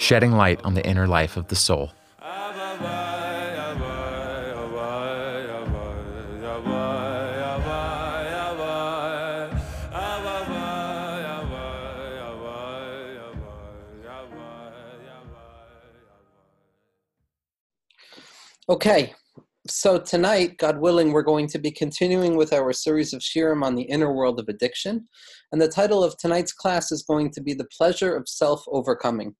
shedding light on the inner life of the soul. Okay, so tonight, God willing, we're going to be continuing with our series of shirim on the inner world of addiction. And the title of tonight's class is going to be The Pleasure of Self Overcoming.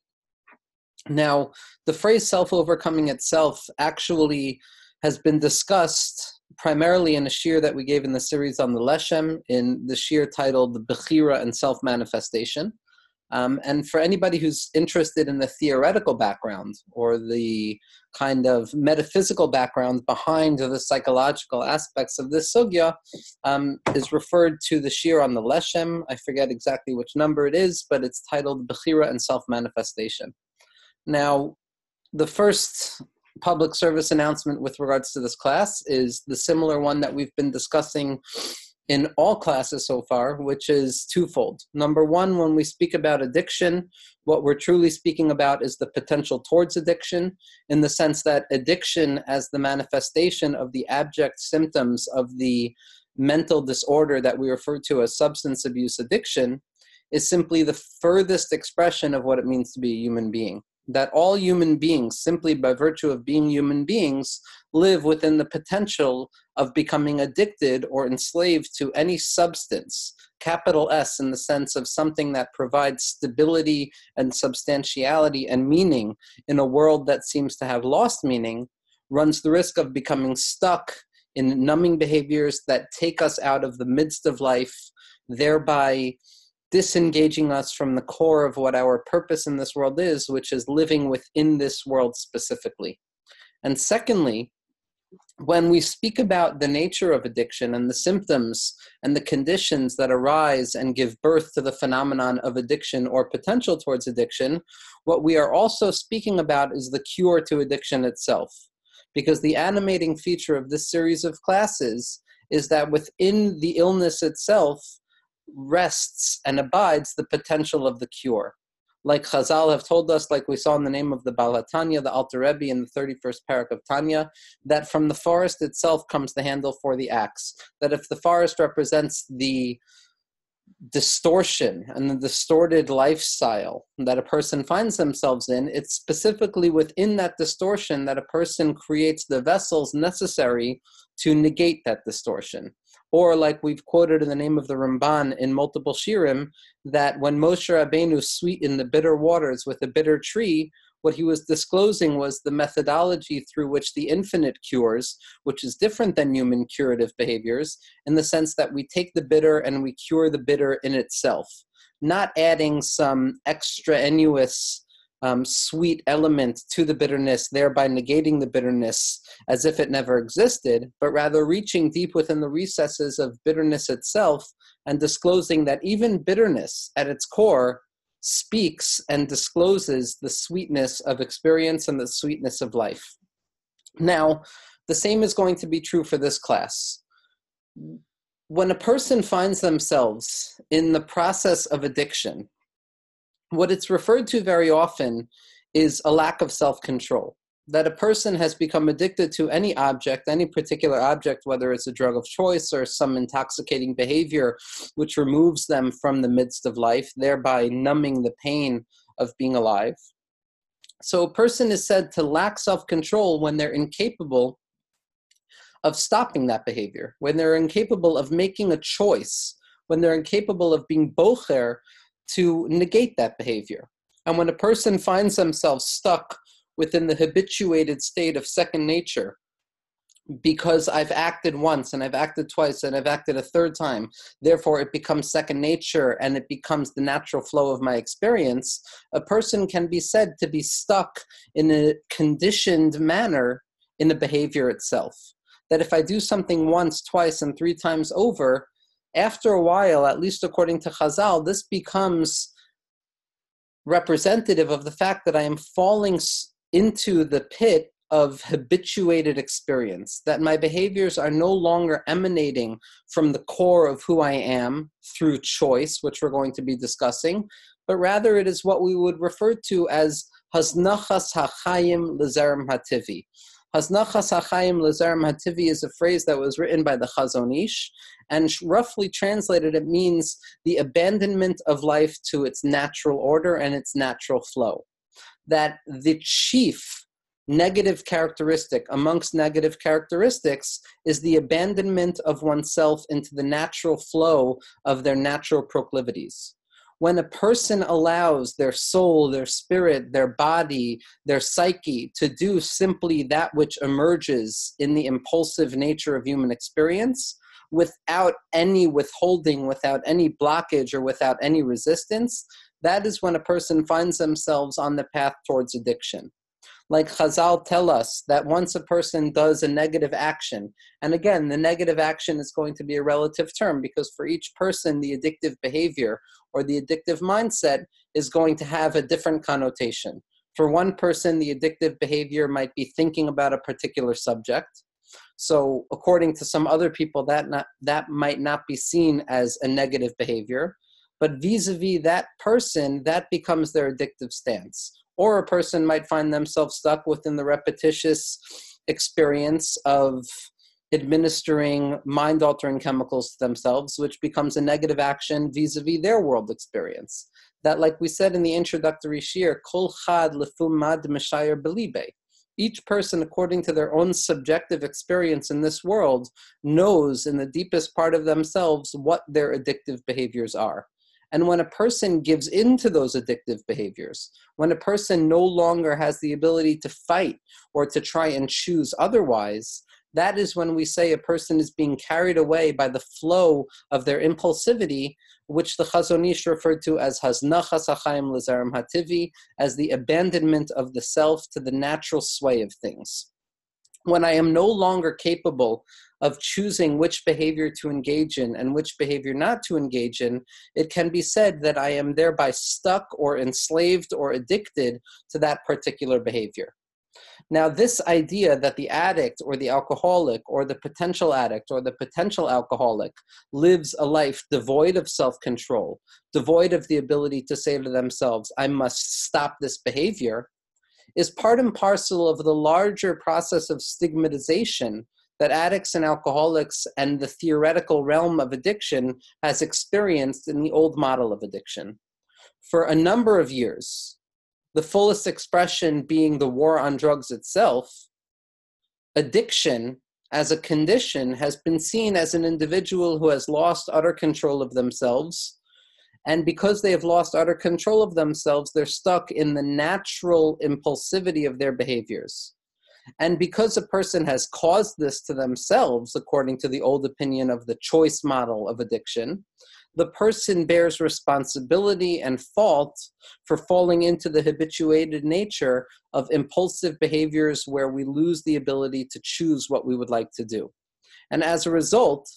Now, the phrase self overcoming itself actually has been discussed primarily in a shir that we gave in the series on the Leshem, in the shir titled The Bechira and Self Manifestation. Um, and for anybody who's interested in the theoretical background or the kind of metaphysical background behind the psychological aspects of this sugya, um, is referred to the shir on the Leshem. I forget exactly which number it is, but it's titled Bechira and Self Manifestation. Now, the first public service announcement with regards to this class is the similar one that we've been discussing in all classes so far, which is twofold. Number one, when we speak about addiction, what we're truly speaking about is the potential towards addiction, in the sense that addiction, as the manifestation of the abject symptoms of the mental disorder that we refer to as substance abuse addiction, is simply the furthest expression of what it means to be a human being that all human beings, simply by virtue of being human beings, live within the potential of becoming addicted or enslaved to any substance, capital S, in the sense of something that provides stability and substantiality and meaning in a world that seems to have lost meaning, runs the risk of becoming stuck in numbing behaviors that take us out of the midst of life, thereby disengaging us from the core of what our purpose in this world is, which is living within this world specifically. And secondly, when we speak about the nature of addiction and the symptoms and the conditions that arise and give birth to the phenomenon of addiction or potential towards addiction, what we are also speaking about is the cure to addiction itself. Because the animating feature of this series of classes is that within the illness itself, rests and abides the potential of the cure. Like Chazal have told us, like we saw in the name of the Baal HaTanya, the Alter Rebbe in the 31st parak of Tanya, that from the forest itself comes the handle for the axe. That if the forest represents the distortion and the distorted lifestyle that a person finds themselves in, it's specifically within that distortion that a person creates the vessels necessary to negate that distortion. Or, like we've quoted in the name of the Ramban in multiple shirim, that when Moshe Rabbeinu sweetened the bitter waters with a bitter tree, what he was disclosing was the methodology through which the infinite cures, which is different than human curative behaviors, in the sense that we take the bitter and we cure the bitter in itself, not adding some extraneous um, sweet element to the bitterness, thereby negating the bitterness as if it never existed, but rather reaching deep within the recesses of bitterness itself and disclosing that even bitterness at its core speaks and discloses the sweetness of experience and the sweetness of life. Now, the same is going to be true for this class. When a person finds themselves in the process of addiction, what it's referred to very often is a lack of self control. That a person has become addicted to any object, any particular object, whether it's a drug of choice or some intoxicating behavior, which removes them from the midst of life, thereby numbing the pain of being alive. So a person is said to lack self control when they're incapable of stopping that behavior, when they're incapable of making a choice, when they're incapable of being bocher to negate that behavior. And when a person finds themselves stuck within the habituated state of second nature, because I've acted once and I've acted twice and I've acted a third time. Therefore, it becomes second nature and it becomes the natural flow of my experience. A person can be said to be stuck in a conditioned manner in the behavior itself. That if I do something once, twice, and three times over, after a while, at least according to Chazal, this becomes representative of the fact that I am falling into the pit of habituated experience, that my behaviors are no longer emanating from the core of who I am through choice, which we're going to be discussing, but rather it is what we would refer to as haznachas hachayim lezerem hativi. Haznachas hachayim lezerem hativi is a phrase that was written by the Chazon Ish, and roughly translated, it means the abandonment of life to its natural order and its natural flow. That the chief negative characteristic amongst negative characteristics is the abandonment of oneself into the natural flow of their natural proclivities. When a person allows their soul, their spirit, their body, their psyche to do simply that which emerges in the impulsive nature of human experience, without any withholding, without any blockage, or without any resistance, that is when a person finds themselves on the path towards addiction like Chazal tell us that once a person does a negative action, and again, the negative action is going to be a relative term because for each person, the addictive behavior or the addictive mindset is going to have a different connotation. For one person, the addictive behavior might be thinking about a particular subject. So, according to some other people, that not, that might not be seen as a negative behavior, but vis-a-vis that person, that becomes their addictive stance or a person might find themselves stuck within the repetitious experience of administering mind altering chemicals to themselves, which becomes a negative action vis a vis their world experience. That, like we said in the introductory shir, kol chad lefumad meshayer belibe. Each person, according to their own subjective experience in this world, knows in the deepest part of themselves what their addictive behaviors are. And when a person gives into those addictive behaviors, when a person no longer has the ability to fight or to try and choose otherwise, that is when we say a person is being carried away by the flow of their impulsivity, which the Chazon Ish referred to as haznachas hachayim lezerem hativi, as the abandonment of the self to the natural sway of things. When I am no longer capable of choosing which behavior to engage in and which behavior not to engage in, it can be said that I am thereby stuck or enslaved or addicted to that particular behavior. Now, this idea that the addict or the alcoholic or the potential addict or the potential alcoholic lives a life devoid of self control, devoid of the ability to say to themselves, I must stop this behavior, is part and parcel of the larger process of stigmatization that addicts and alcoholics and the theoretical realm of addiction has experienced in the old model of addiction. For a number of years, the fullest expression being the war on drugs itself, addiction as a condition has been seen as an individual who has lost utter control of themselves. And because they have lost utter control of themselves, they're stuck in the natural impulsivity of their behaviors. And because a person has caused this to themselves, according to the old opinion of the choice model of addiction, the person bears responsibility and fault for falling into the habituated nature of impulsive behaviors where we lose the ability to choose what we would like to do. And as a result,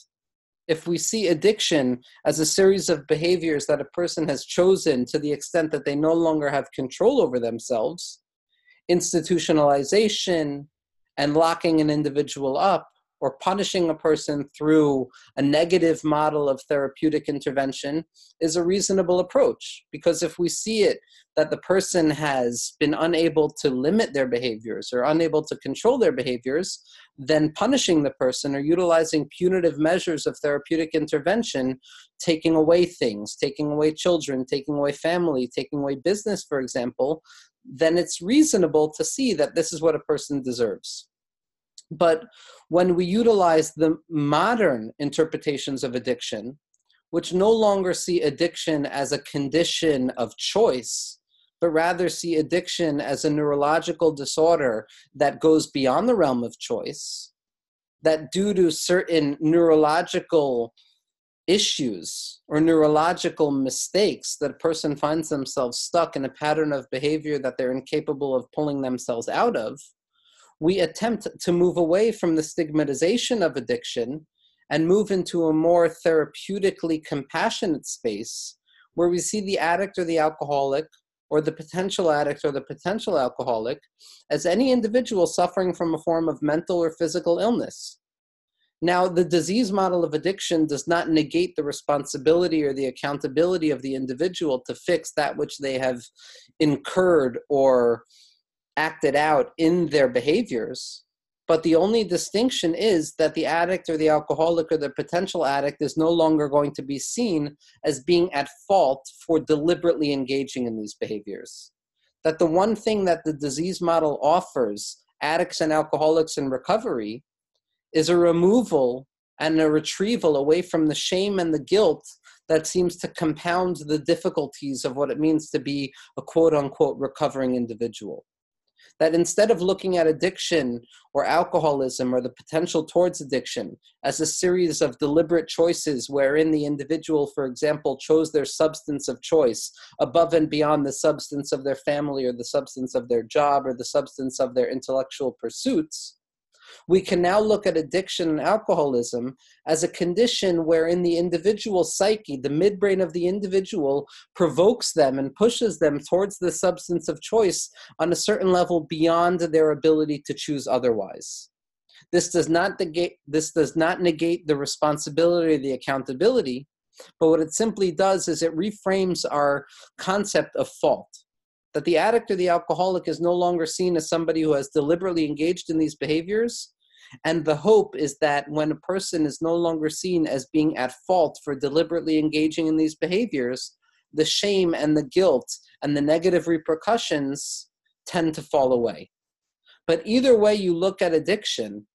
if we see addiction as a series of behaviors that a person has chosen to the extent that they no longer have control over themselves, institutionalization and locking an individual up or punishing a person through a negative model of therapeutic intervention is a reasonable approach. Because if we see it that the person has been unable to limit their behaviors or unable to control their behaviors, then punishing the person or utilizing punitive measures of therapeutic intervention, taking away things, taking away children, taking away family, taking away business, for example, then it's reasonable to see that this is what a person deserves. But when we utilize the modern interpretations of addiction, which no longer see addiction as a condition of choice, but rather see addiction as a neurological disorder that goes beyond the realm of choice, that due to certain neurological issues or neurological mistakes that a person finds themselves stuck in a pattern of behavior that they're incapable of pulling themselves out of, we attempt to move away from the stigmatization of addiction and move into a more therapeutically compassionate space where we see the addict or the alcoholic or the potential addict or the potential alcoholic as any individual suffering from a form of mental or physical illness. Now, the disease model of addiction does not negate the responsibility or the accountability of the individual to fix that which they have incurred or acted out in their behaviors. But the only distinction is that the addict or the alcoholic or the potential addict is no longer going to be seen as being at fault for deliberately engaging in these behaviors. That the one thing that the disease model offers addicts and alcoholics in recovery is a removal and a retrieval away from the shame and the guilt that seems to compound the difficulties of what it means to be a quote unquote recovering individual. That instead of looking at addiction or alcoholism or the potential towards addiction as a series of deliberate choices wherein the individual, for example, chose their substance of choice above and beyond the substance of their family or the substance of their job or the substance of their intellectual pursuits, we can now look at addiction and alcoholism as a condition wherein the individual psyche, the midbrain of the individual, provokes them and pushes them towards the substance of choice on a certain level beyond their ability to choose otherwise. This does not negate, this does not negate the responsibility or the accountability, but what it simply does is it reframes our concept of fault that the addict or the alcoholic is no longer seen as somebody who has deliberately engaged in these behaviors. And the hope is that when a person is no longer seen as being at fault for deliberately engaging in these behaviors, the shame and the guilt and the negative repercussions tend to fall away. But either way you look at addiction,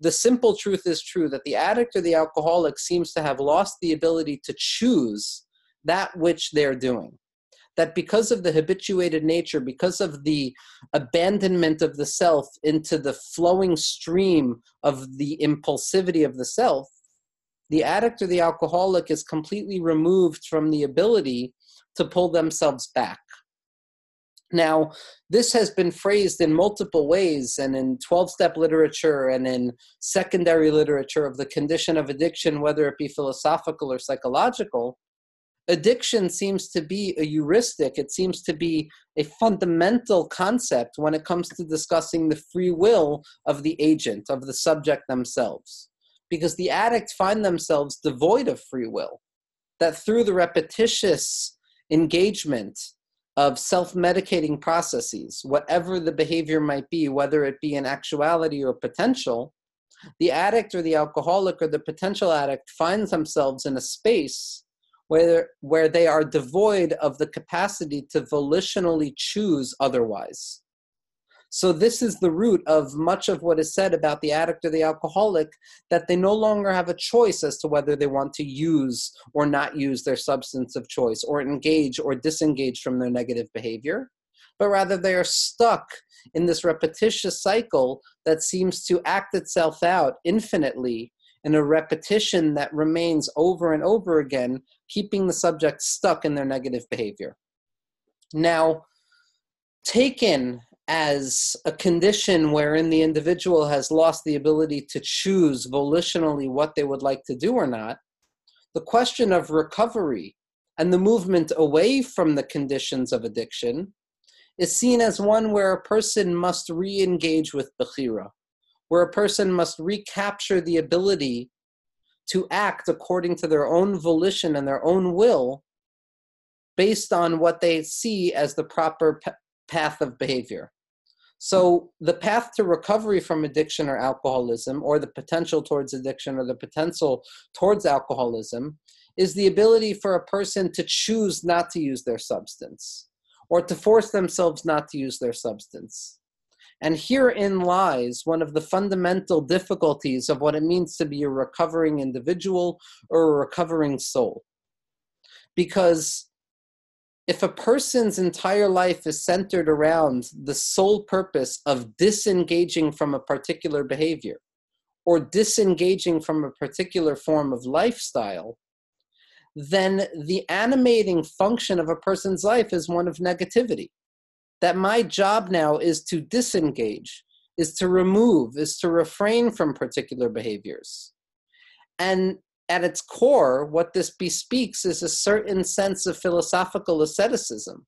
the simple truth is true that the addict or the alcoholic seems to have lost the ability to choose that which they're doing that because of the habituated nature, because of the abandonment of the self into the flowing stream of the impulsivity of the self, the addict or the alcoholic is completely removed from the ability to pull themselves back. Now, this has been phrased in multiple ways and in 12 step literature and in secondary literature of the condition of addiction, whether it be philosophical or psychological addiction seems to be a heuristic. It seems to be a fundamental concept when it comes to discussing the free will of the agent of the subject themselves. Because the addicts find themselves devoid of free will. That through the repetitious engagement of self-medicating processes whatever the behavior might be whether it be in actuality or potential the addict or the alcoholic or the potential addict finds themselves in a space where, where they are devoid of the capacity to volitionally choose otherwise. So, this is the root of much of what is said about the addict or the alcoholic that they no longer have a choice as to whether they want to use or not use their substance of choice, or engage or disengage from their negative behavior, but rather they are stuck in this repetitious cycle that seems to act itself out infinitely in a repetition that remains over and over again, keeping the subject stuck in their negative behavior. Now, taken as a condition wherein the individual has lost the ability to choose volitionally what they would like to do or not, the question of recovery and the movement away from the conditions of addiction is seen as one where a person must re engage with Bechira, where a person must recapture the ability to act according to their own volition and their own will based on what they see as the proper p- path of behavior. So, the path to recovery from addiction or alcoholism, or the potential towards addiction or the potential towards alcoholism, is the ability for a person to choose not to use their substance or to force themselves not to use their substance. And herein lies one of the fundamental difficulties of what it means to be a recovering individual or a recovering soul. Because if a person's entire life is centered around the sole purpose of disengaging from a particular behavior, or disengaging from a particular form of lifestyle, then the animating function of a person's life is one of negativity. That my job now is to disengage, is to remove, is to refrain from particular behaviors. And at its core, what this bespeaks is a certain sense of philosophical asceticism.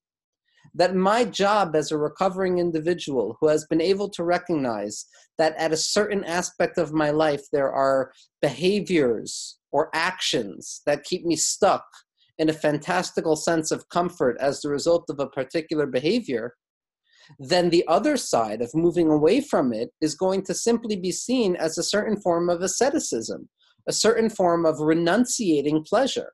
That my job as a recovering individual who has been able to recognize that at a certain aspect of my life there are behaviors or actions that keep me stuck in a fantastical sense of comfort as the result of a particular behavior, then the other side of moving away from it is going to simply be seen as a certain form of asceticism, a certain form of renunciating pleasure,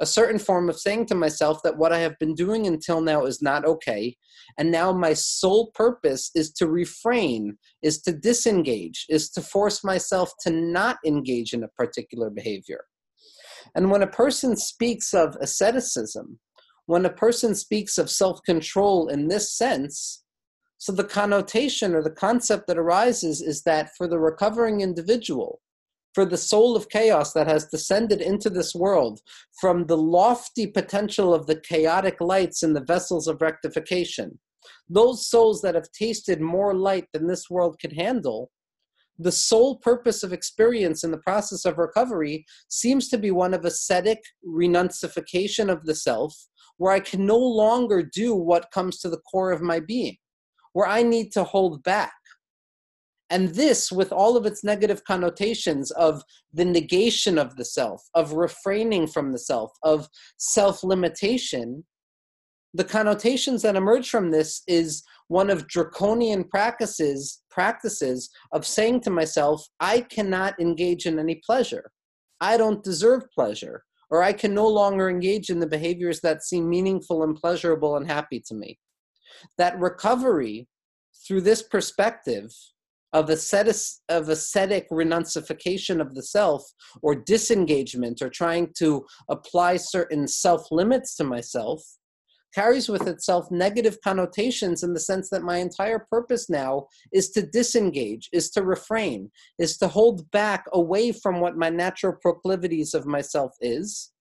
a certain form of saying to myself that what I have been doing until now is not okay. And now my sole purpose is to refrain, is to disengage, is to force myself to not engage in a particular behavior. And when a person speaks of asceticism, when a person speaks of self control in this sense, so the connotation or the concept that arises is that for the recovering individual, for the soul of chaos that has descended into this world from the lofty potential of the chaotic lights in the vessels of rectification, those souls that have tasted more light than this world can handle, the sole purpose of experience in the process of recovery seems to be one of ascetic renunciation of the self, where I can no longer do what comes to the core of my being, where I need to hold back. And this, with all of its negative connotations of the negation of the self, of refraining from the self, of self limitation, the connotations that emerge from this is one of draconian practices practices of saying to myself i cannot engage in any pleasure. I don't deserve pleasure or i can no longer engage in the behaviors that seem meaningful and pleasurable and happy to me. That recovery through this perspective of ascetic, of ascetic renunciation of the self or disengagement or trying to apply certain self limits to myself carries with itself negative connotations in the sense that my entire purpose now is to disengage, is to refrain, is to hold back away from what my natural proclivities of myself is.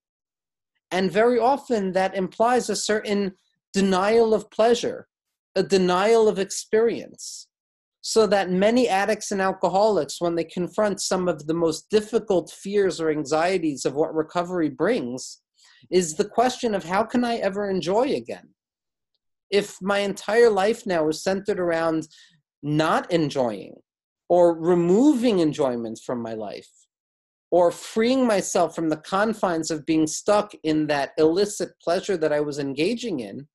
And very often that implies a certain denial of pleasure, a denial of experience so that many addicts and alcoholics, when they confront some of the most difficult fears or anxieties of what recovery brings, is the question of how can I ever enjoy again? If my entire life now is centered around not enjoying or removing enjoyment from my life or freeing myself from the confines of being stuck in that illicit pleasure that I was engaging in,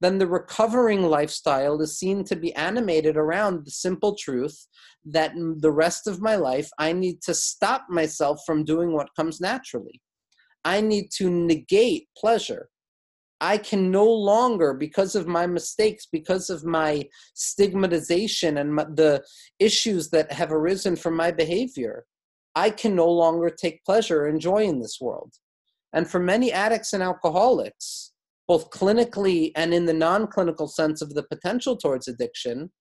then the recovering lifestyle is seen to be animated around the simple truth that the rest of my life I need to stop myself from doing what comes naturally. I need to negate pleasure. I can no longer, because of my mistakes, because of my stigmatization and my, the issues that have arisen from my behavior, I can no longer take pleasure or joy in this world. And for many addicts and alcoholics, both clinically and in the non clinical sense of the potential towards addiction,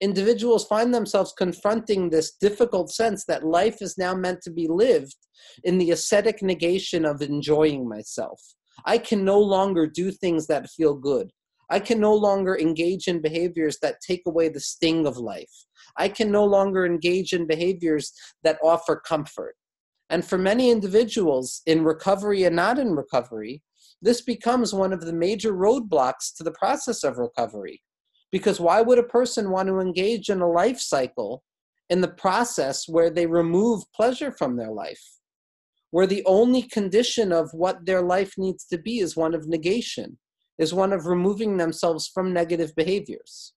individuals find themselves confronting this difficult sense that life is now meant to be lived in the ascetic negation of enjoying myself. I can no longer do things that feel good. I can no longer engage in behaviors that take away the sting of life. I can no longer engage in behaviors that offer comfort. And for many individuals in recovery and not in recovery, this becomes one of the major roadblocks to the process of recovery. Because why would a person want to engage in a life cycle in the process where they remove pleasure from their life? Where the only condition of what their life needs to be is one of negation, is one of removing themselves from negative behaviors.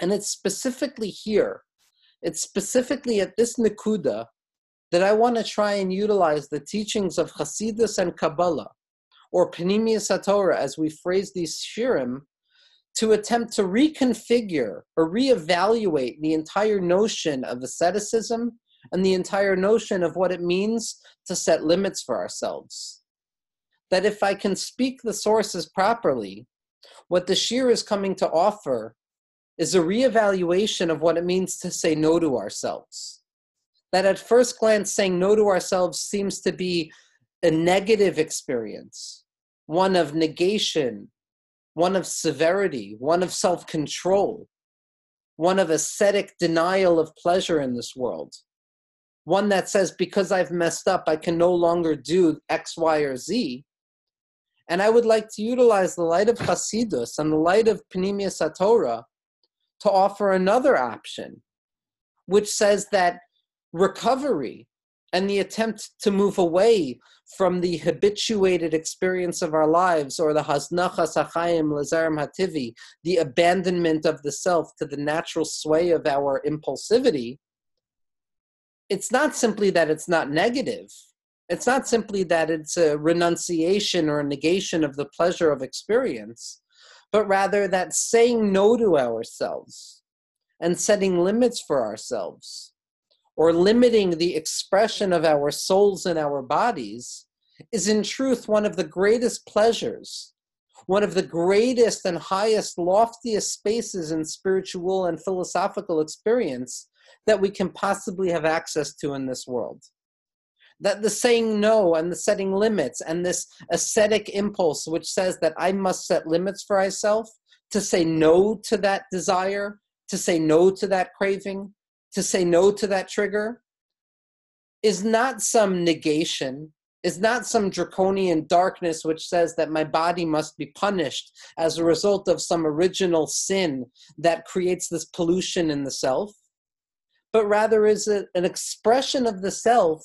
And it's specifically here, it's specifically at this Nakuda that I want to try and utilize the teachings of Hasidus and Kabbalah or Pnimiyus Torah, as we phrase these shirim, to attempt to reconfigure or reevaluate the entire notion of asceticism and the entire notion of what it means to set limits for ourselves. That if I can speak the sources properly, what the shir is coming to offer is a reevaluation of what it means to say no to ourselves. That at first glance, saying no to ourselves seems to be a negative experience, one of negation, one of severity, one of self control, one of ascetic denial of pleasure in this world, one that says, because I've messed up, I can no longer do X, Y, or Z. And I would like to utilize the light of Hasidus and the light of Panemius Satora to offer another option, which says that recovery and the attempt to move away from the habituated experience of our lives or the haznachas hachayim lezerem hativi, the abandonment of the self to the natural sway of our impulsivity, it's not simply that it's not negative. It's not simply that it's a renunciation or a negation of the pleasure of experience, but rather that saying no to ourselves and setting limits for ourselves or limiting the expression of our souls and our bodies is in truth one of the greatest pleasures, one of the greatest and highest, loftiest spaces in spiritual and philosophical experience that we can possibly have access to in this world. That the saying no and the setting limits and this ascetic impulse, which says that I must set limits for myself, to say no to that desire, to say no to that craving, to say no to that trigger is not some negation, is not some draconian darkness which says that my body must be punished as a result of some original sin that creates this pollution in the self, but rather is an expression of the self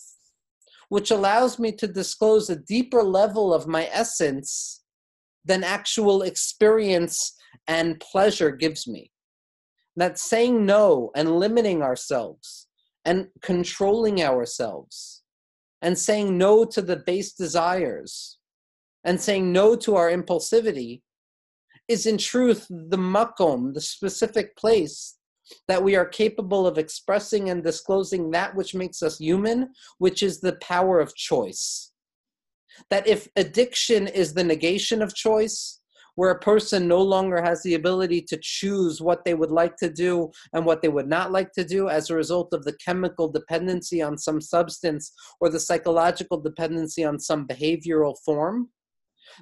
which allows me to disclose a deeper level of my essence than actual experience and pleasure gives me that saying no and limiting ourselves and controlling ourselves and saying no to the base desires and saying no to our impulsivity is in truth the makom, the specific place that we are capable of expressing and disclosing that which makes us human, which is the power of choice. That if addiction is the negation of choice, where a person no longer has the ability to choose what they would like to do and what they would not like to do as a result of the chemical dependency on some substance or the psychological dependency on some behavioral form.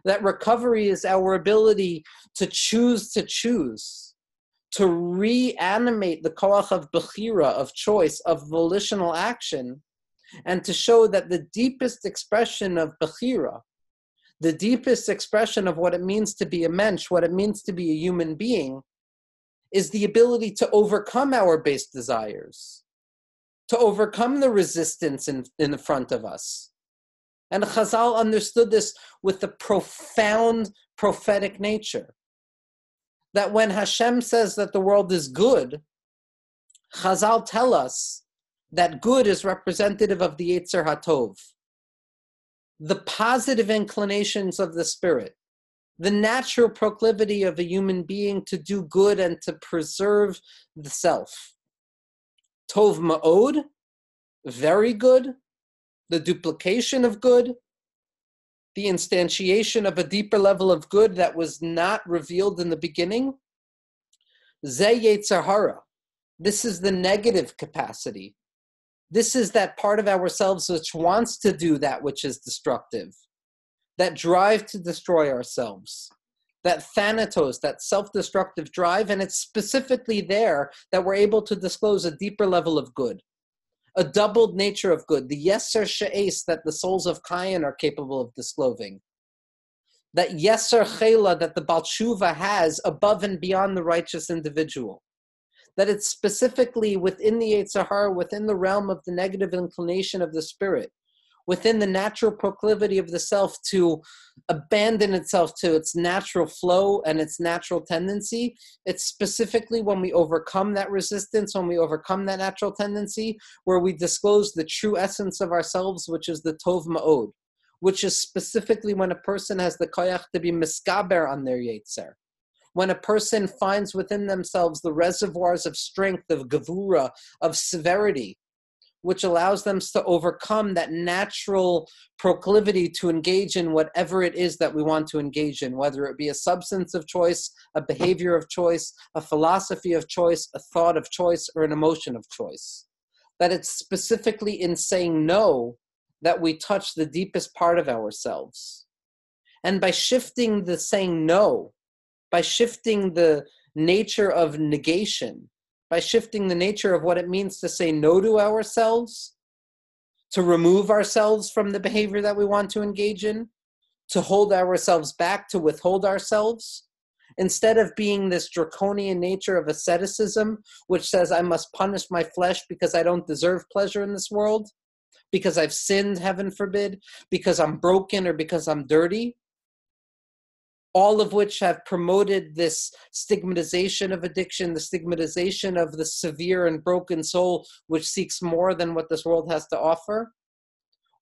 That recovery is our ability to choose to choose, to reanimate the koach of bechira, of choice, of volitional action, and to show that the deepest expression of bechira, the deepest expression of what it means to be a mensch, what it means to be a human being, is the ability to overcome our base desires, to overcome the resistance in, in front of us. And Chazal understood this with the profound prophetic nature. That when Hashem says that the world is good, Chazal tell us that good is representative of the Yetzer HaTov the positive inclinations of the spirit, the natural proclivity of a human being to do good and to preserve the self. Tov ma'od, very good, the duplication of good, the instantiation of a deeper level of good that was not revealed in the beginning. Ze This is the negative capacity this is that part of ourselves which wants to do that which is destructive, that drive to destroy ourselves, that thanatos, that self destructive drive. And it's specifically there that we're able to disclose a deeper level of good, a doubled nature of good, the yeser she'es that the souls of Kayan are capable of disclosing. That yeser chela that the Baal Teshuva has above and beyond the righteous individual that it's specifically within the Yetzer Hara, within the realm of the negative inclination of the spirit, within the natural proclivity of the self to abandon itself to its natural flow and its natural tendency. It's specifically when we overcome that resistance, when we overcome that natural tendency, where we disclose the true essence of ourselves, which is the Tov Ma'od, which is specifically when a person has the koyach to be misgaber on their Yetzer when a person finds within themselves the reservoirs of strength, of gavura, of severity, which allows them to overcome that natural proclivity to engage in whatever it is that we want to engage in, whether it be a substance of choice, a behavior of choice, a philosophy of choice, a thought of choice, or an emotion of choice. that it's specifically in saying no that we touch the deepest part of ourselves. And by shifting the saying no, by shifting the nature of negation, by shifting the nature of what it means to say no to ourselves, to remove ourselves from the behavior that we want to engage in, to hold ourselves back, to withhold ourselves, instead of being this draconian nature of asceticism, which says I must punish my flesh because I don't deserve pleasure in this world, because I've sinned, heaven forbid, because I'm broken or because I'm dirty, all of which have promoted this stigmatization of addiction, the stigmatization of the severe and broken soul, which seeks more than what this world has to offer.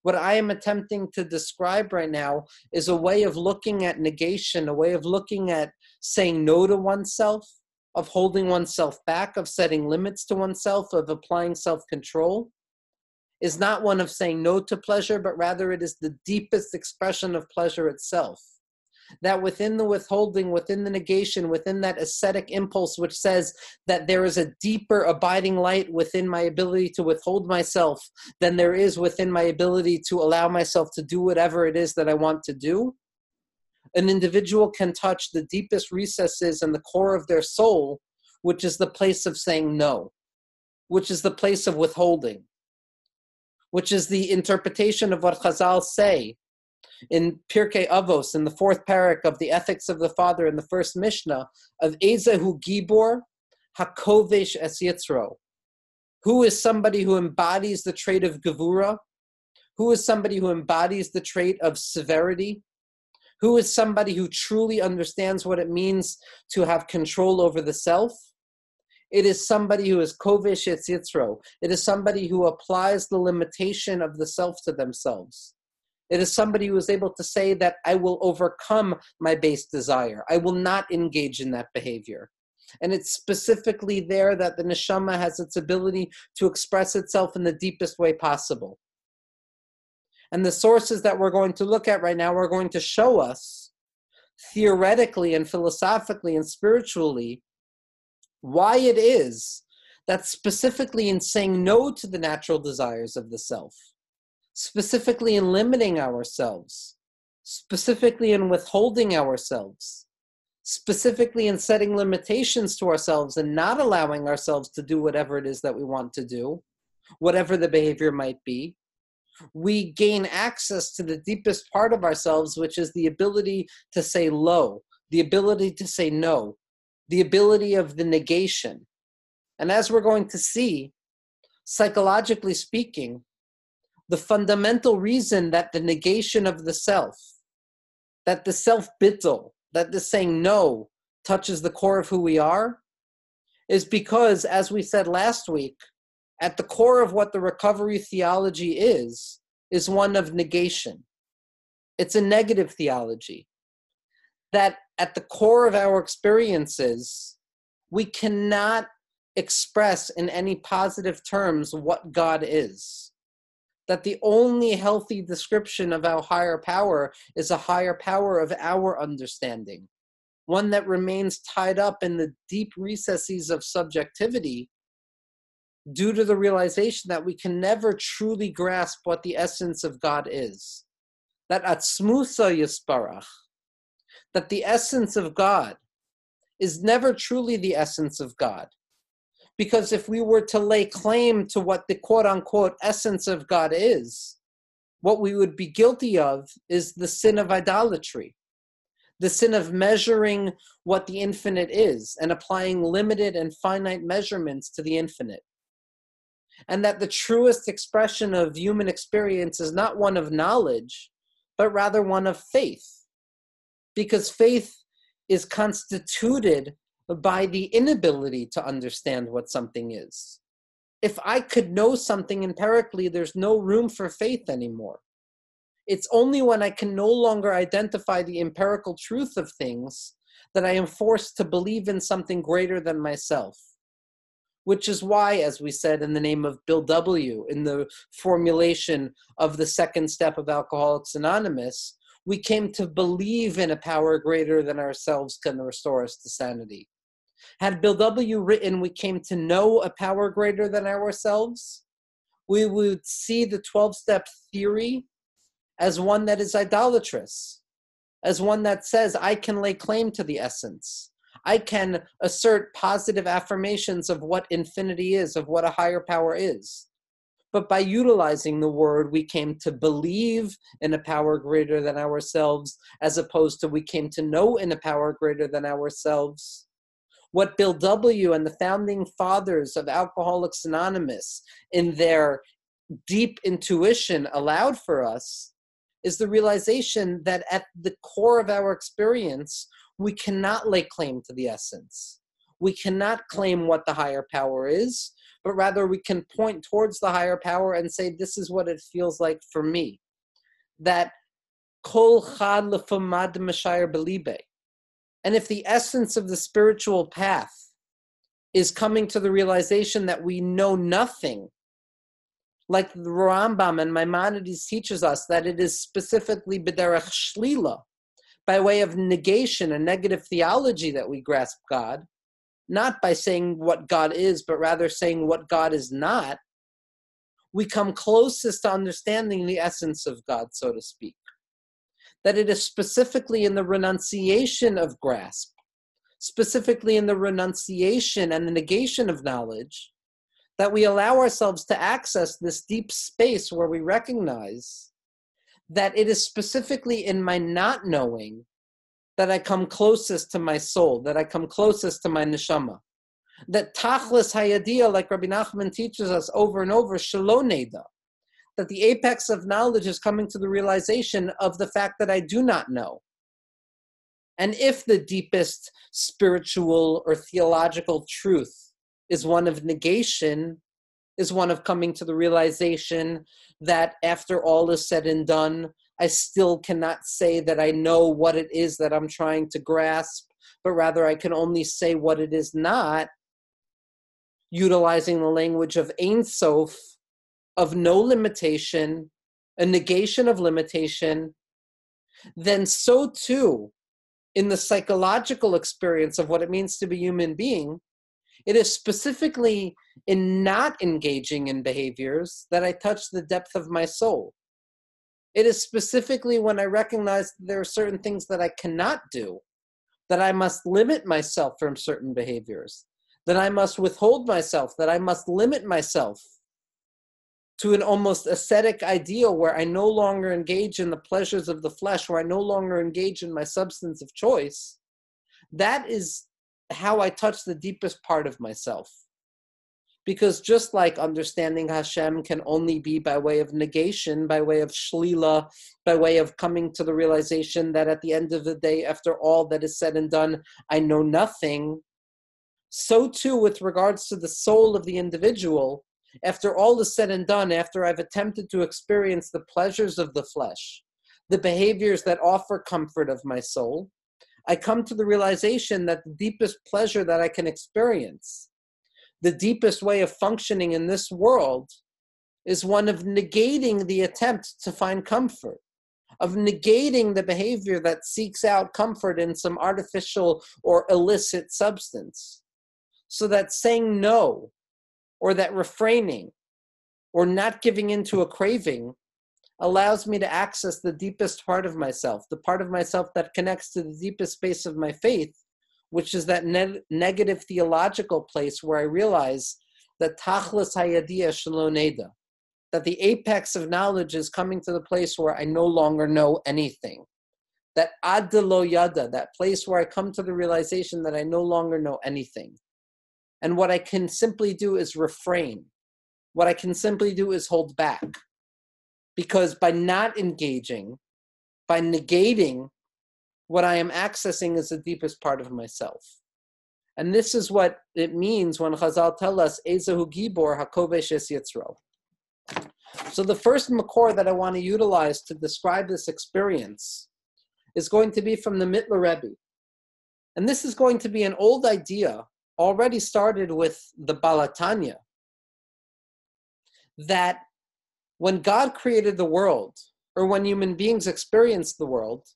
What I am attempting to describe right now is a way of looking at negation, a way of looking at saying no to oneself, of holding oneself back, of setting limits to oneself, of applying self control, is not one of saying no to pleasure, but rather it is the deepest expression of pleasure itself that within the withholding, within the negation, within that ascetic impulse, which says that there is a deeper abiding light within my ability to withhold myself than there is within my ability to allow myself to do whatever it is that I want to do, an individual can touch the deepest recesses and the core of their soul, which is the place of saying no, which is the place of withholding, which is the interpretation of what Chazal say in Pirkei Avos, in the fourth parak of the Ethics of the Father, in the first Mishnah, of Ezehu Gibor Hakovesh Es Yitzro. Who is somebody who embodies the trait of Gevura? Who is somebody who embodies the trait of severity? Who is somebody who truly understands what it means to have control over the self? It is somebody who is kovish yitzro. It is somebody who applies the limitation of the self to themselves. It is somebody who is able to say that I will overcome my base desire. I will not engage in that behavior. And it's specifically there that the neshama has its ability to express itself in the deepest way possible. And the sources that we're going to look at right now are going to show us theoretically and philosophically and spiritually why it is that specifically in saying no to the natural desires of the self, specifically in limiting ourselves, specifically in withholding ourselves, specifically in setting limitations to ourselves and not allowing ourselves to do whatever it is that we want to do, whatever the behavior might be, we gain access to the deepest part of ourselves, which is the ability to say low, the ability to say no, the ability of the negation. And as we're going to see, psychologically speaking, the fundamental reason that the negation of the self, that the self bittul, that the saying no touches the core of who we are, is because, as we said last week, at the core of what the recovery theology is, is one of negation. It's a negative theology. That at the core of our experiences, we cannot express in any positive terms what God is that the only healthy description of our higher power is a higher power of our understanding, one that remains tied up in the deep recesses of subjectivity due to the realization that we can never truly grasp what the essence of God is. That atzmusa yisparach, that the essence of God is never truly the essence of God because if we were to lay claim to what the quote unquote essence of God is, what we would be guilty of is the sin of idolatry, the sin of measuring what the infinite is and applying limited and finite measurements to the infinite. And that the truest expression of human experience is not one of knowledge, but rather one of faith. Because faith is constituted by the inability to understand what something is. If I could know something empirically, there's no room for faith anymore. It's only when I can no longer identify the empirical truth of things that I am forced to believe in something greater than myself. Which is why, as we said in the name of Bill W., in the formulation of the second step of Alcoholics Anonymous, we came to believe in a power greater than ourselves can restore us to sanity. Had Bill W. written, We came to know a power greater than ourselves, we would see the 12 step theory as one that is idolatrous, as one that says, I can lay claim to the essence. I can assert positive affirmations of what infinity is, of what a higher power is. But by utilizing the word, we came to believe in a power greater than ourselves, as opposed to we came to know in a power greater than ourselves. What Bill W. and the founding fathers of Alcoholics Anonymous, in their deep intuition, allowed for us is the realization that at the core of our experience, we cannot lay claim to the essence. We cannot claim what the higher power is but rather we can point towards the higher power and say, this is what it feels like for me. That kol chad belibe. And if the essence of the spiritual path is coming to the realization that we know nothing, like the Rambam and Maimonides teaches us that it is specifically shlila, by way of negation, a negative theology that we grasp God, not by saying what God is, but rather saying what God is not, we come closest to understanding the essence of God, so to speak. That it is specifically in the renunciation of grasp, specifically in the renunciation and the negation of knowledge, that we allow ourselves to access this deep space where we recognize that it is specifically in my not knowing that I come closest to my soul, that I come closest to my neshama. That tachlis hayadia, like Rabbi Nachman teaches us over and over, shaloneda, that the apex of knowledge is coming to the realization of the fact that I do not know. And if the deepest spiritual or theological truth is one of negation, is one of coming to the realization that after all is said and done, I still cannot say that I know what it is that I'm trying to grasp, but rather I can only say what it is not, utilizing the language of Ein Sof, of no limitation, a negation of limitation, then so too, in the psychological experience of what it means to be human being, it is specifically in not engaging in behaviors that I touch the depth of my soul. It is specifically when I recognize there are certain things that I cannot do, that I must limit myself from certain behaviors, that I must withhold myself, that I must limit myself to an almost ascetic ideal where I no longer engage in the pleasures of the flesh, where I no longer engage in my substance of choice. That is how I touch the deepest part of myself. Because just like understanding Hashem can only be by way of negation, by way of shlila, by way of coming to the realization that at the end of the day, after all that is said and done, I know nothing, so too with regards to the soul of the individual, after all is said and done, after I've attempted to experience the pleasures of the flesh, the behaviors that offer comfort of my soul, I come to the realization that the deepest pleasure that I can experience the deepest way of functioning in this world is one of negating the attempt to find comfort, of negating the behavior that seeks out comfort in some artificial or illicit substance. So that saying no, or that refraining, or not giving into a craving allows me to access the deepest part of myself, the part of myself that connects to the deepest space of my faith, which is that ne- negative theological place where I realize that tachlis hayadia shaloneda, that the apex of knowledge is coming to the place where I no longer know anything. That adelo yada, that place where I come to the realization that I no longer know anything. And what I can simply do is refrain. What I can simply do is hold back. Because by not engaging, by negating what I am accessing is the deepest part of myself. And this is what it means when Chazal tell us, Ezehu Gibor HaKovesh Es Yitzro. So the first makor that I want to utilize to describe this experience is going to be from the Mittler Rebbe. And this is going to be an old idea, already started with the Baal HaTanya, that when God created the world, or when human beings experienced the world,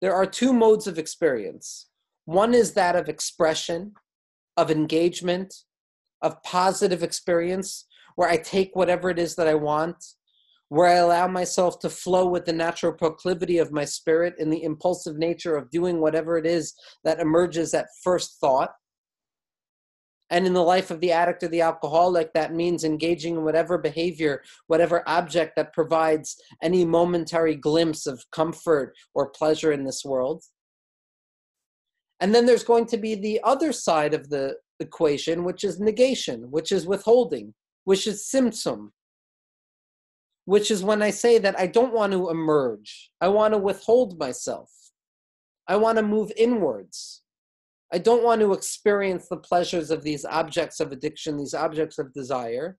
there are two modes of experience. One is that of expression, of engagement, of positive experience, where I take whatever it is that I want, where I allow myself to flow with the natural proclivity of my spirit and the impulsive nature of doing whatever it is that emerges at first thought. And in the life of the addict or the alcoholic, that means engaging in whatever behavior, whatever object that provides any momentary glimpse of comfort or pleasure in this world. And then there's going to be the other side of the equation, which is negation, which is withholding, which is tzimtzum, which is when I say that I don't want to emerge. I want to withhold myself. I want to move inwards. I don't want to experience the pleasures of these objects of addiction, these objects of desire.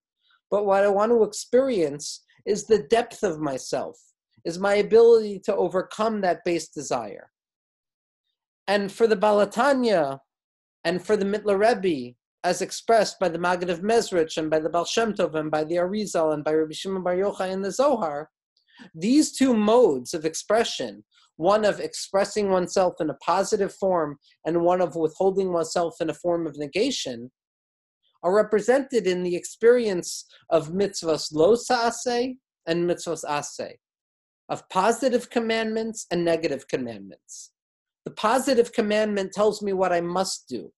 But what I want to experience is the depth of myself, is my ability to overcome that base desire. And for the Baal HaTanya and for the Mittler Rebbe, as expressed by the Maggid of Mezrich and by the Baal Shem Tov and by the Arizal and by Rabbi Shimon Bar Yochai in the Zohar, these two modes of expression, one of expressing oneself in a positive form and one of withholding oneself in a form of negation, are represented in the experience of mitzvahs lo sa'aseh and mitzvahs aseh, of positive commandments and negative commandments. The positive commandment tells me what I must do,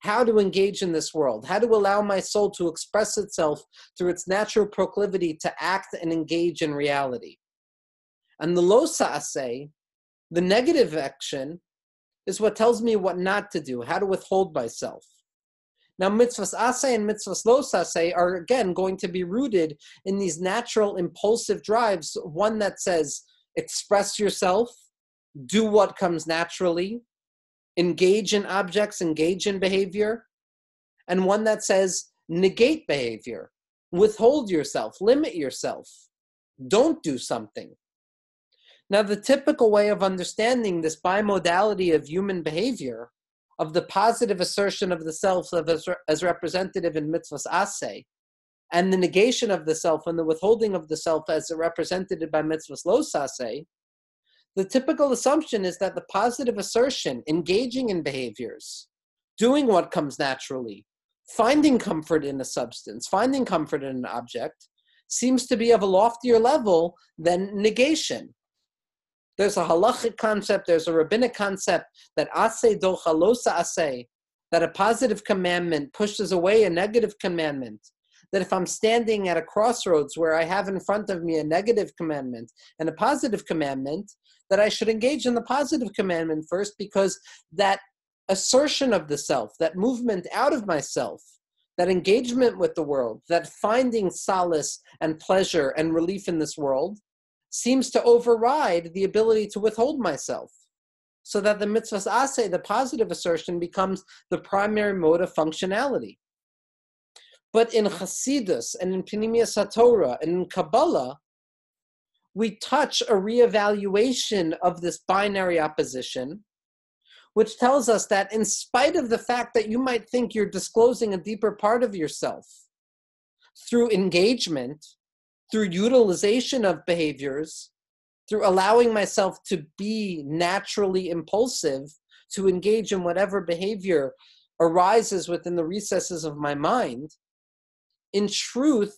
how to engage in this world, how to allow my soul to express itself through its natural proclivity to act and engage in reality. And the lo sa'aseh, the negative action, is what tells me what not to do, how to withhold myself. Now, mitzvahs asay and mitzvahs lo saseh are again going to be rooted in these natural impulsive drives. One that says, express yourself, do what comes naturally, engage in objects, engage in behavior, and one that says negate behavior, withhold yourself, limit yourself, don't do something. Now, the typical way of understanding this bimodality of human behavior, of the positive assertion of the self as, representative in mitzvahs aseh, and the negation of the self and the withholding of the self as represented by mitzvahs lo saseh, the typical assumption is that the positive assertion, engaging in behaviors, doing what comes naturally, finding comfort in a substance, finding comfort in an object, seems to be of a loftier level than negation. There's a halachic concept, there's a rabbinic concept that ase docha losa ase, that a positive commandment pushes away a negative commandment. That if I'm standing at a crossroads where I have in front of me a negative commandment and a positive commandment, that I should engage in the positive commandment first because that assertion of the self, that movement out of myself, that engagement with the world, that finding solace and pleasure and relief in this world seems to override the ability to withhold myself. So that the mitzvahs aseh, the positive assertion, becomes the primary mode of functionality. But in Hasidus and in Pnimiyus HaTorah and in Kabbalah, we touch a reevaluation of this binary opposition, which tells us that in spite of the fact that you might think you're disclosing a deeper part of yourself through engagement, through utilization of behaviors, through allowing myself to be naturally impulsive, to engage in whatever behavior arises within the recesses of my mind, in truth,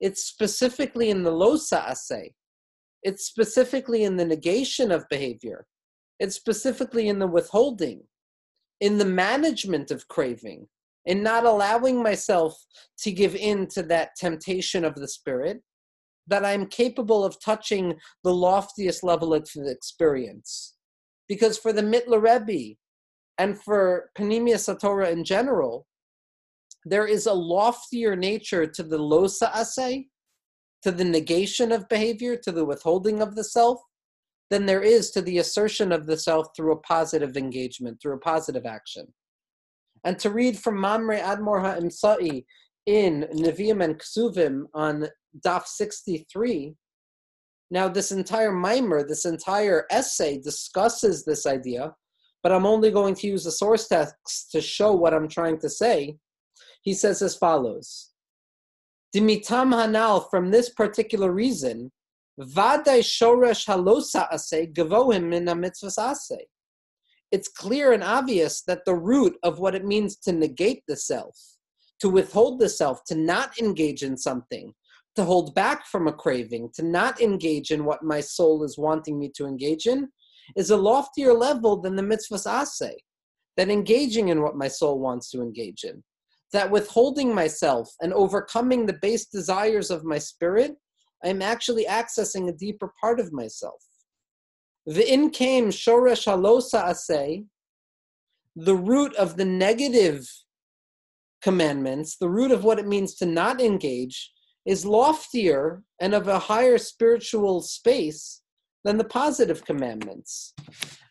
it's specifically in the lo sa'aseh, it's specifically in the negation of behavior. It's specifically in the withholding, in the management of craving, in not allowing myself to give in to that temptation of the spirit, that I'm capable of touching the loftiest level of experience. Because for the Mittler Rebbe and for Pnimiyus HaTorah in general, there is a loftier nature to the Losa Aseh to the negation of behavior, to the withholding of the self, than there is to the assertion of the self through a positive engagement, through a positive action. And to read from Maamarei Admor HaEmsa'i in Nevi'im and Ksuvim on Daf 63, now this entire mimer, this entire essay discusses this idea, but I'm only going to use the source text to show what I'm trying to say. He says as follows Dimitam Hanal, from this particular reason, Vadai Shoresh Halosa Ase Gavohim in mitzvah Ase. It's clear and obvious that the root of what it means to negate the self, to withhold the self, to not engage in something, to hold back from a craving, to not engage in what my soul is wanting me to engage in, is a loftier level than the mitzvahs asay, than engaging in what my soul wants to engage in. That withholding myself and overcoming the base desires of my spirit, I'm actually accessing a deeper part of myself. The in came shoresh halosa asay, the root of the negative commandments, the root of what it means to not engage, is loftier and of a higher spiritual space than the positive commandments.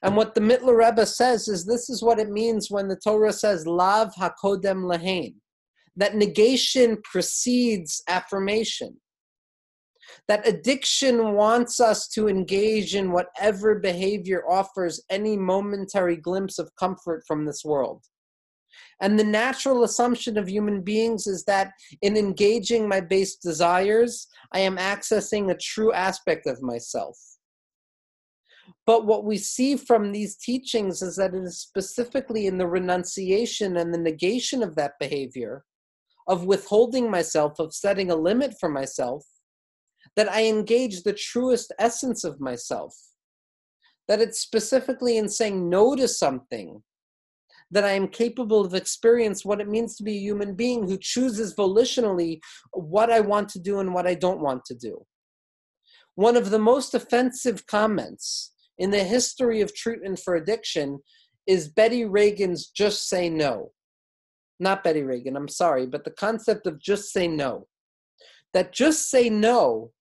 And what the Mittler Rebbe says is this is what it means when the Torah says lav hakodem lahain, that negation precedes affirmation. That addiction wants us to engage in whatever behavior offers any momentary glimpse of comfort from this world. And the natural assumption of human beings is that in engaging my base desires, I am accessing a true aspect of myself. But what we see from these teachings is that it is specifically in the renunciation and the negation of that behavior, of withholding myself, of setting a limit for myself, that I engage the truest essence of myself. That it's specifically in saying no to something that I am capable of experience what it means to be a human being who chooses volitionally what I want to do and what I don't want to do. One of the most offensive comments in the history of treatment for addiction is Betty Reagan's just say no. Not Betty Reagan, I'm sorry, but the concept of just say no. That just say no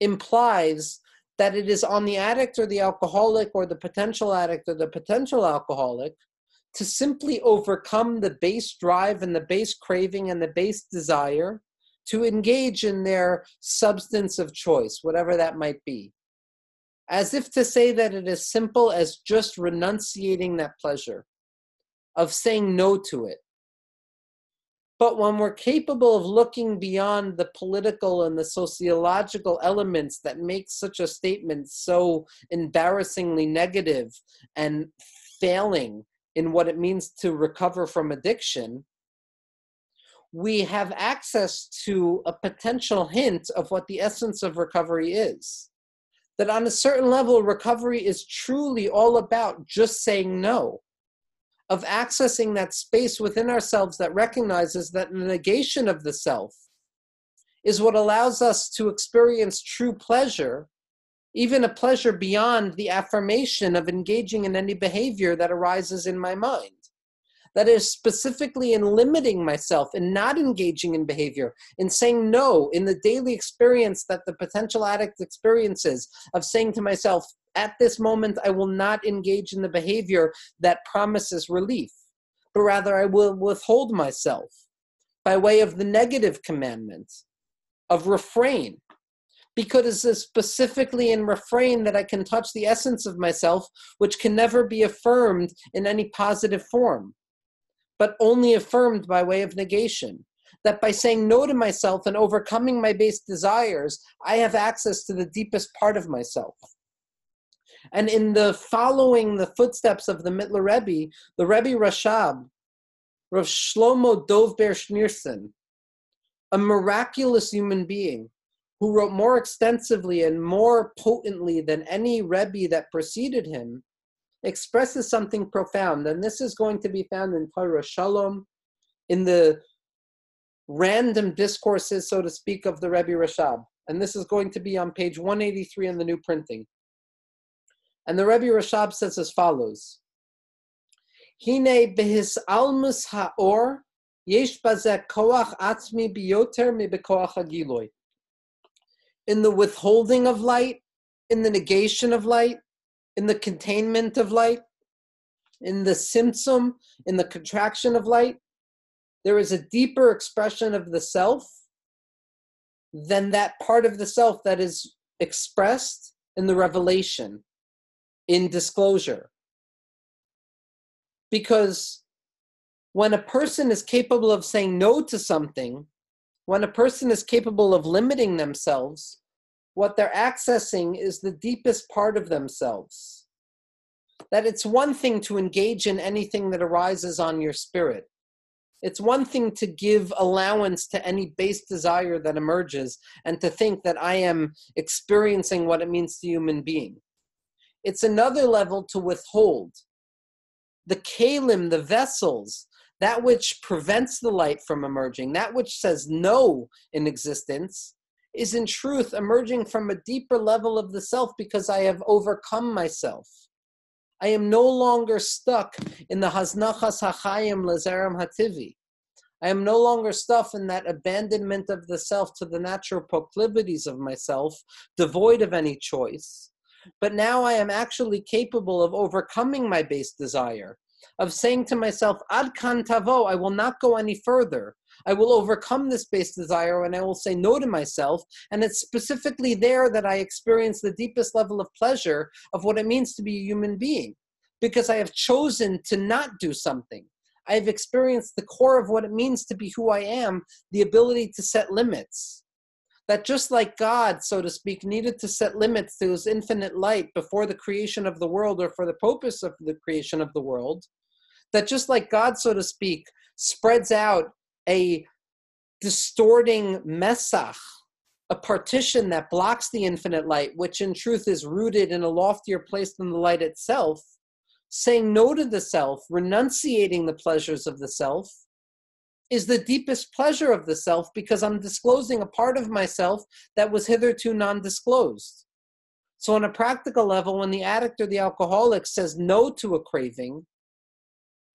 implies that it is on the addict or the alcoholic or the potential addict or the potential alcoholic to simply overcome the base drive and the base craving and the base desire to engage in their substance of choice, whatever that might be. As if to say that it is simple as just renunciating that pleasure, of saying no to it. But when we're capable of looking beyond the political and the sociological elements that make such a statement so embarrassingly negative and failing in what it means to recover from addiction, we have access to a potential hint of what the essence of recovery is. That on a certain level, recovery is truly all about just saying no, of accessing that space within ourselves that recognizes that the negation of the self is what allows us to experience true pleasure even a pleasure beyond the affirmation of engaging in any behavior that arises in my mind. That is specifically in limiting myself and not engaging in behavior, in saying no in the daily experience that the potential addict experiences of saying to myself, at this moment, I will not engage in the behavior that promises relief, but rather I will withhold myself by way of the negative commandment of refrain because it's specifically in refrain that I can touch the essence of myself, which can never be affirmed in any positive form, but only affirmed by way of negation. That by saying no to myself and overcoming my base desires, I have access to the deepest part of myself. And in the following the footsteps of the Mittler Rebbe, the Rebbe Rashab, Rav Shlomo Dovber Schneerson, a miraculous human being, who wrote more extensively and more potently than any Rebbe that preceded him, expresses something profound. And this is going to be found in Toras Shalom, in the random discourses, so to speak, of the Rebbe Rashab. And this is going to be on page 183 in the new printing. And the Rebbe Rashab says as follows Hine behis almus ha'or yesh bazeh koach atzmi biyoter mi bekoach hagiloi in the withholding of light, in the negation of light, in the containment of light, in the tzimtzum, in the contraction of light, there is a deeper expression of the self than that part of the self that is expressed in the revelation, in disclosure. Because when a person is capable of saying no to something, when a person is capable of limiting themselves, what they're accessing is the deepest part of themselves. That it's one thing to engage in anything that arises on your spirit. It's one thing to give allowance to any base desire that emerges and to think that I am experiencing what it means to human being. It's another level to withhold. The kalim, the vessels, that which prevents the light from emerging, that which says no in existence, is in truth emerging from a deeper level of the self because I have overcome myself. I am no longer stuck in the haznachas hachayim lezerem hativi. I am no longer stuck in that abandonment of the self to the natural proclivities of myself, devoid of any choice. But now I am actually capable of overcoming my base desire, of saying to myself, Ad kan tavo, I will not go any further. I will overcome this base desire and I will say no to myself. And it's specifically there that I experience the deepest level of pleasure of what it means to be a human being because I have chosen to not do something. I've experienced the core of what it means to be who I am, the ability to set limits. That just like God, so to speak, needed to set limits to his infinite light before the creation of the world or for the purpose of the creation of the world, that just like God, so to speak, spreads out a distorting mesach, a partition that blocks the infinite light, which in truth is rooted in a loftier place than the light itself, saying no to the self, renunciating the pleasures of the self, is the deepest pleasure of the self because I'm disclosing a part of myself that was hitherto non disclosed. So, on a practical level, when the addict or the alcoholic says no to a craving,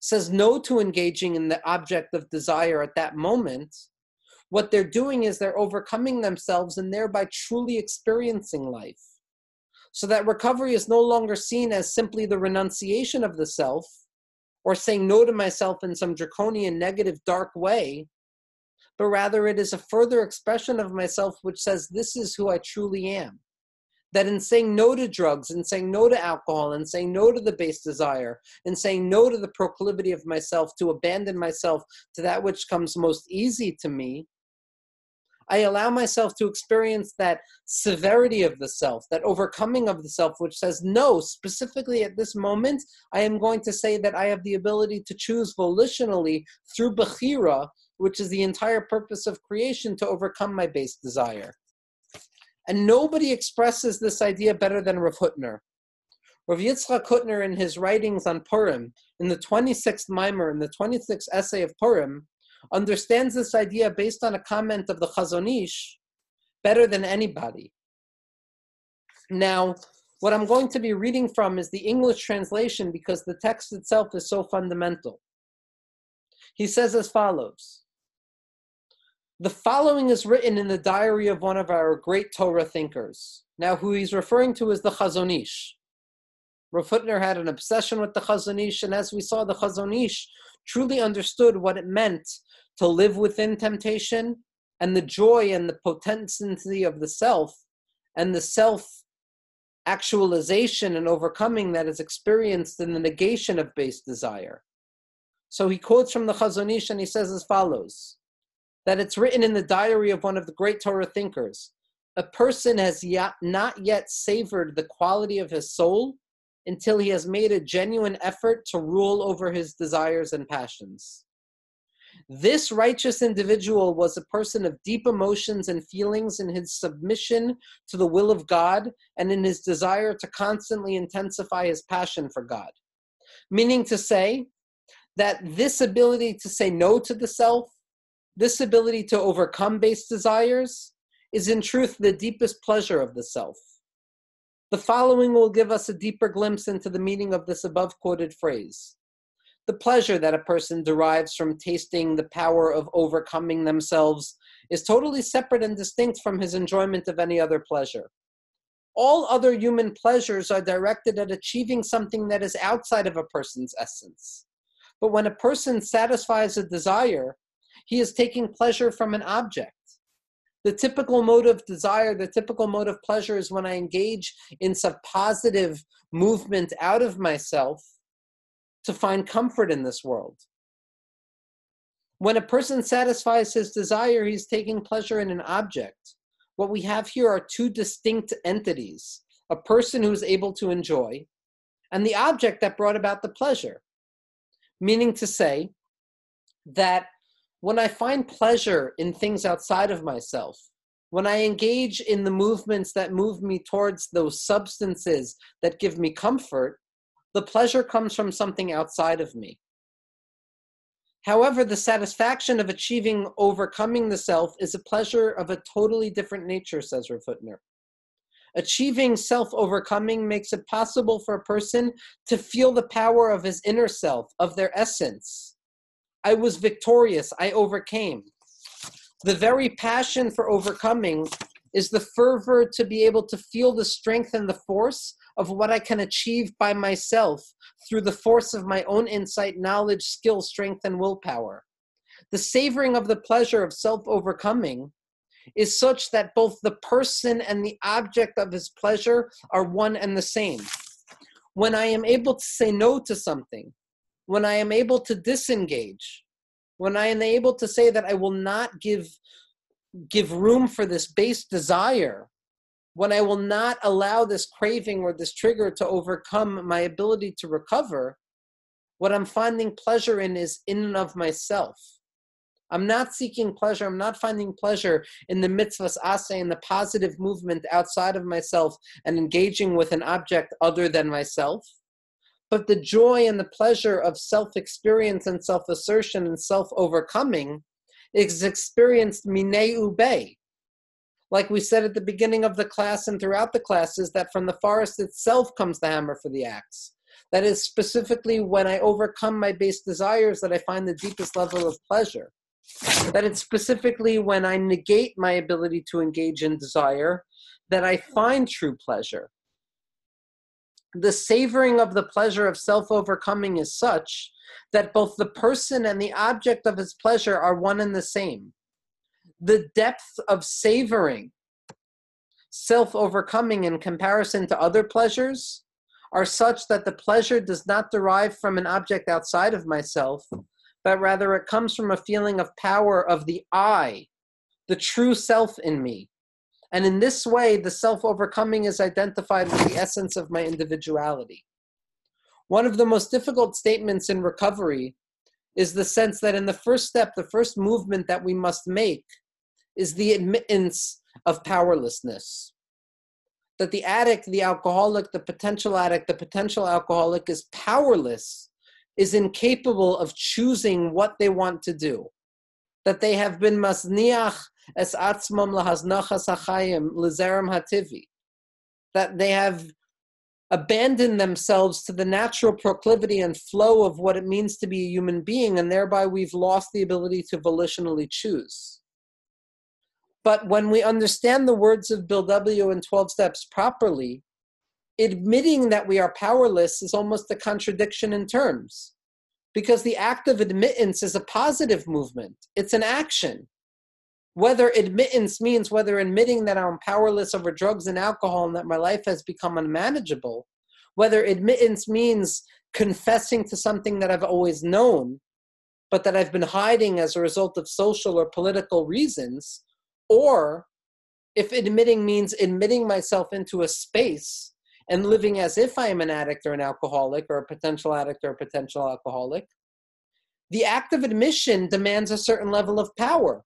says no to engaging in the object of desire at that moment, what they're doing is they're overcoming themselves and thereby truly experiencing life. So that recovery is no longer seen as simply the renunciation of the self or saying no to myself in some draconian, negative, dark way, but rather it is a further expression of myself which says, This is who I truly am. That in saying no to drugs and saying no to alcohol and saying no to the base desire and saying no to the proclivity of myself to abandon myself to that which comes most easy to me i allow myself to experience that severity of the self that overcoming of the self which says no specifically at this moment i am going to say that i have the ability to choose volitionally through bechira which is the entire purpose of creation to overcome my base desire and nobody expresses this idea better than Rav Hutner. Rav Yitzchak Hutner, in his writings on Purim, in the 26th Mimer, in the 26th essay of Purim, understands this idea based on a comment of the Chazon Ish better than anybody. Now, what I'm going to be reading from is the English translation because the text itself is so fundamental. He says as follows the following is written in the diary of one of our great Torah thinkers. Now, who he's referring to is the Chazon Ish. Rav Hutner had an obsession with the Chazon Ish, and as we saw, the Chazon Ish truly understood what it meant to live within temptation and the joy and the potency of the self and the self actualization and overcoming that is experienced in the negation of base desire. So he quotes from the Chazon Ish and he says as follows that it's written in the diary of one of the great Torah thinkers. A person has yet, not yet savored the quality of his soul until he has made a genuine effort to rule over his desires and passions. This righteous individual was a person of deep emotions and feelings in his submission to the will of God and in his desire to constantly intensify his passion for God. Meaning to say that this ability to say no to the self, this ability to overcome base desires is in truth the deepest pleasure of the self. The following will give us a deeper glimpse into the meaning of this above quoted phrase. The pleasure that a person derives from tasting the power of overcoming themselves is totally separate and distinct from his enjoyment of any other pleasure. All other human pleasures are directed at achieving something that is outside of a person's essence. But when a person satisfies a desire, he is taking pleasure from an object. The typical mode of desire, the typical mode of pleasure is when I engage in some positive movement out of myself to find comfort in this world. When a person satisfies his desire, he's taking pleasure in an object. What we have here are two distinct entities a person who's able to enjoy, and the object that brought about the pleasure. Meaning to say, that when I find pleasure in things outside of myself, when I engage in the movements that move me towards those substances that give me comfort, the pleasure comes from something outside of me. However, the satisfaction of achieving overcoming the self is a pleasure of a totally different nature, says Rav Hutner. Achieving self overcoming makes it possible for a person to feel the power of his inner self, of their essence. I was victorious, I overcame. The very passion for overcoming is the fervor to be able to feel the strength and the force of what I can achieve by myself through the force of my own insight, knowledge, skill, strength, and willpower. The savoring of the pleasure of self overcoming is such that both the person and the object of his pleasure are one and the same. When I am able to say no to something, when I am able to disengage, when I am able to say that I will not give give room for this base desire, when I will not allow this craving or this trigger to overcome my ability to recover, what I'm finding pleasure in is in and of myself. I'm not seeking pleasure. I'm not finding pleasure in the mitzvahs ase in the positive movement outside of myself and engaging with an object other than myself. But the joy and the pleasure of self experience and self assertion and self overcoming is experienced minei ube. Like we said at the beginning of the class and throughout the classes, that from the forest itself comes the hammer for the axe. That is specifically when I overcome my base desires that I find the deepest level of pleasure. That it's specifically when I negate my ability to engage in desire that I find true pleasure. The savoring of the pleasure of self overcoming is such that both the person and the object of his pleasure are one and the same. The depth of savoring, self overcoming in comparison to other pleasures, are such that the pleasure does not derive from an object outside of myself, but rather it comes from a feeling of power of the I, the true self in me. And in this way, the self overcoming is identified with the essence of my individuality. One of the most difficult statements in recovery is the sense that in the first step, the first movement that we must make is the admittance of powerlessness. That the addict, the alcoholic, the potential addict, the potential alcoholic is powerless, is incapable of choosing what they want to do. That they have been masniach es atzmam lahaznachas hachayim lezerem hativi. That they have abandon themselves to the natural proclivity and flow of what it means to be a human being, and thereby we've lost the ability to volitionally choose. But when we understand the words of Bill W. in 12 Steps properly, admitting that we are powerless is almost a contradiction in terms. Because the act of admittance is a positive movement, it's an action. Whether admittance means whether admitting that I'm powerless over drugs and alcohol and that my life has become unmanageable, whether admittance means confessing to something that I've always known, but that I've been hiding as a result of social or political reasons, or if admitting means admitting myself into a space and living as if I am an addict or an alcoholic or a potential addict or a potential alcoholic, the act of admission demands a certain level of power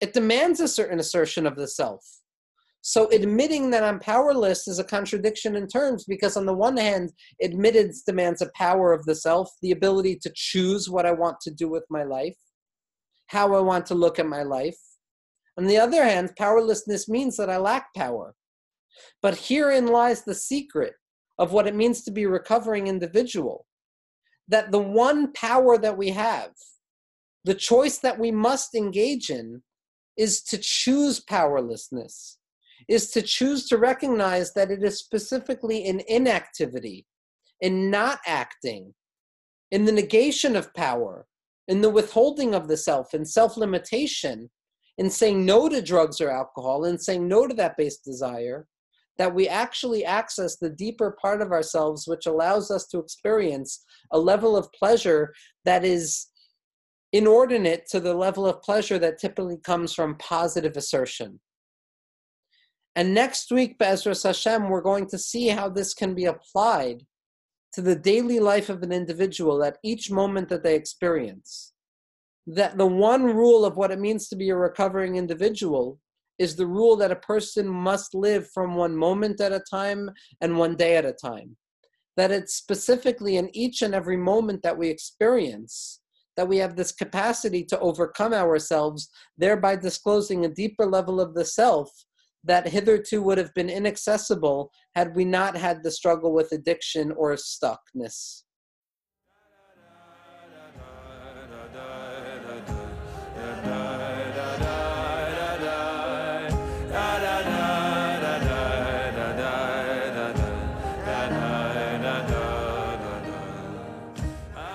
it demands a certain assertion of the self. So admitting that I'm powerless is a contradiction in terms because on the one hand, admittance demands a power of the self, the ability to choose what I want to do with my life, how I want to look at my life. On the other hand, powerlessness means that I lack power. But herein lies the secret of what it means to be a recovering individual. That the one power that we have, the choice that we must engage in, is to choose powerlessness, is to choose to recognize that it is specifically in inactivity, in not acting, in the negation of power, in the withholding of the self, in self limitation, in saying no to drugs or alcohol, in saying no to that base desire, that we actually access the deeper part of ourselves, which allows us to experience a level of pleasure that is inordinate to the level of pleasure that typically comes from positive assertion. And next week, Be'ezras Hashem, we're going to see how this can be applied to the daily life of an individual at each moment that they experience. that the one rule of what it means to be a recovering individual is the rule that a person must live from one moment at a time and one day at a time. That it's specifically in each and every moment that we experience that we have this capacity to overcome ourselves, thereby disclosing a deeper level of the self that hitherto would have been inaccessible had we not had the struggle with addiction or stuckness.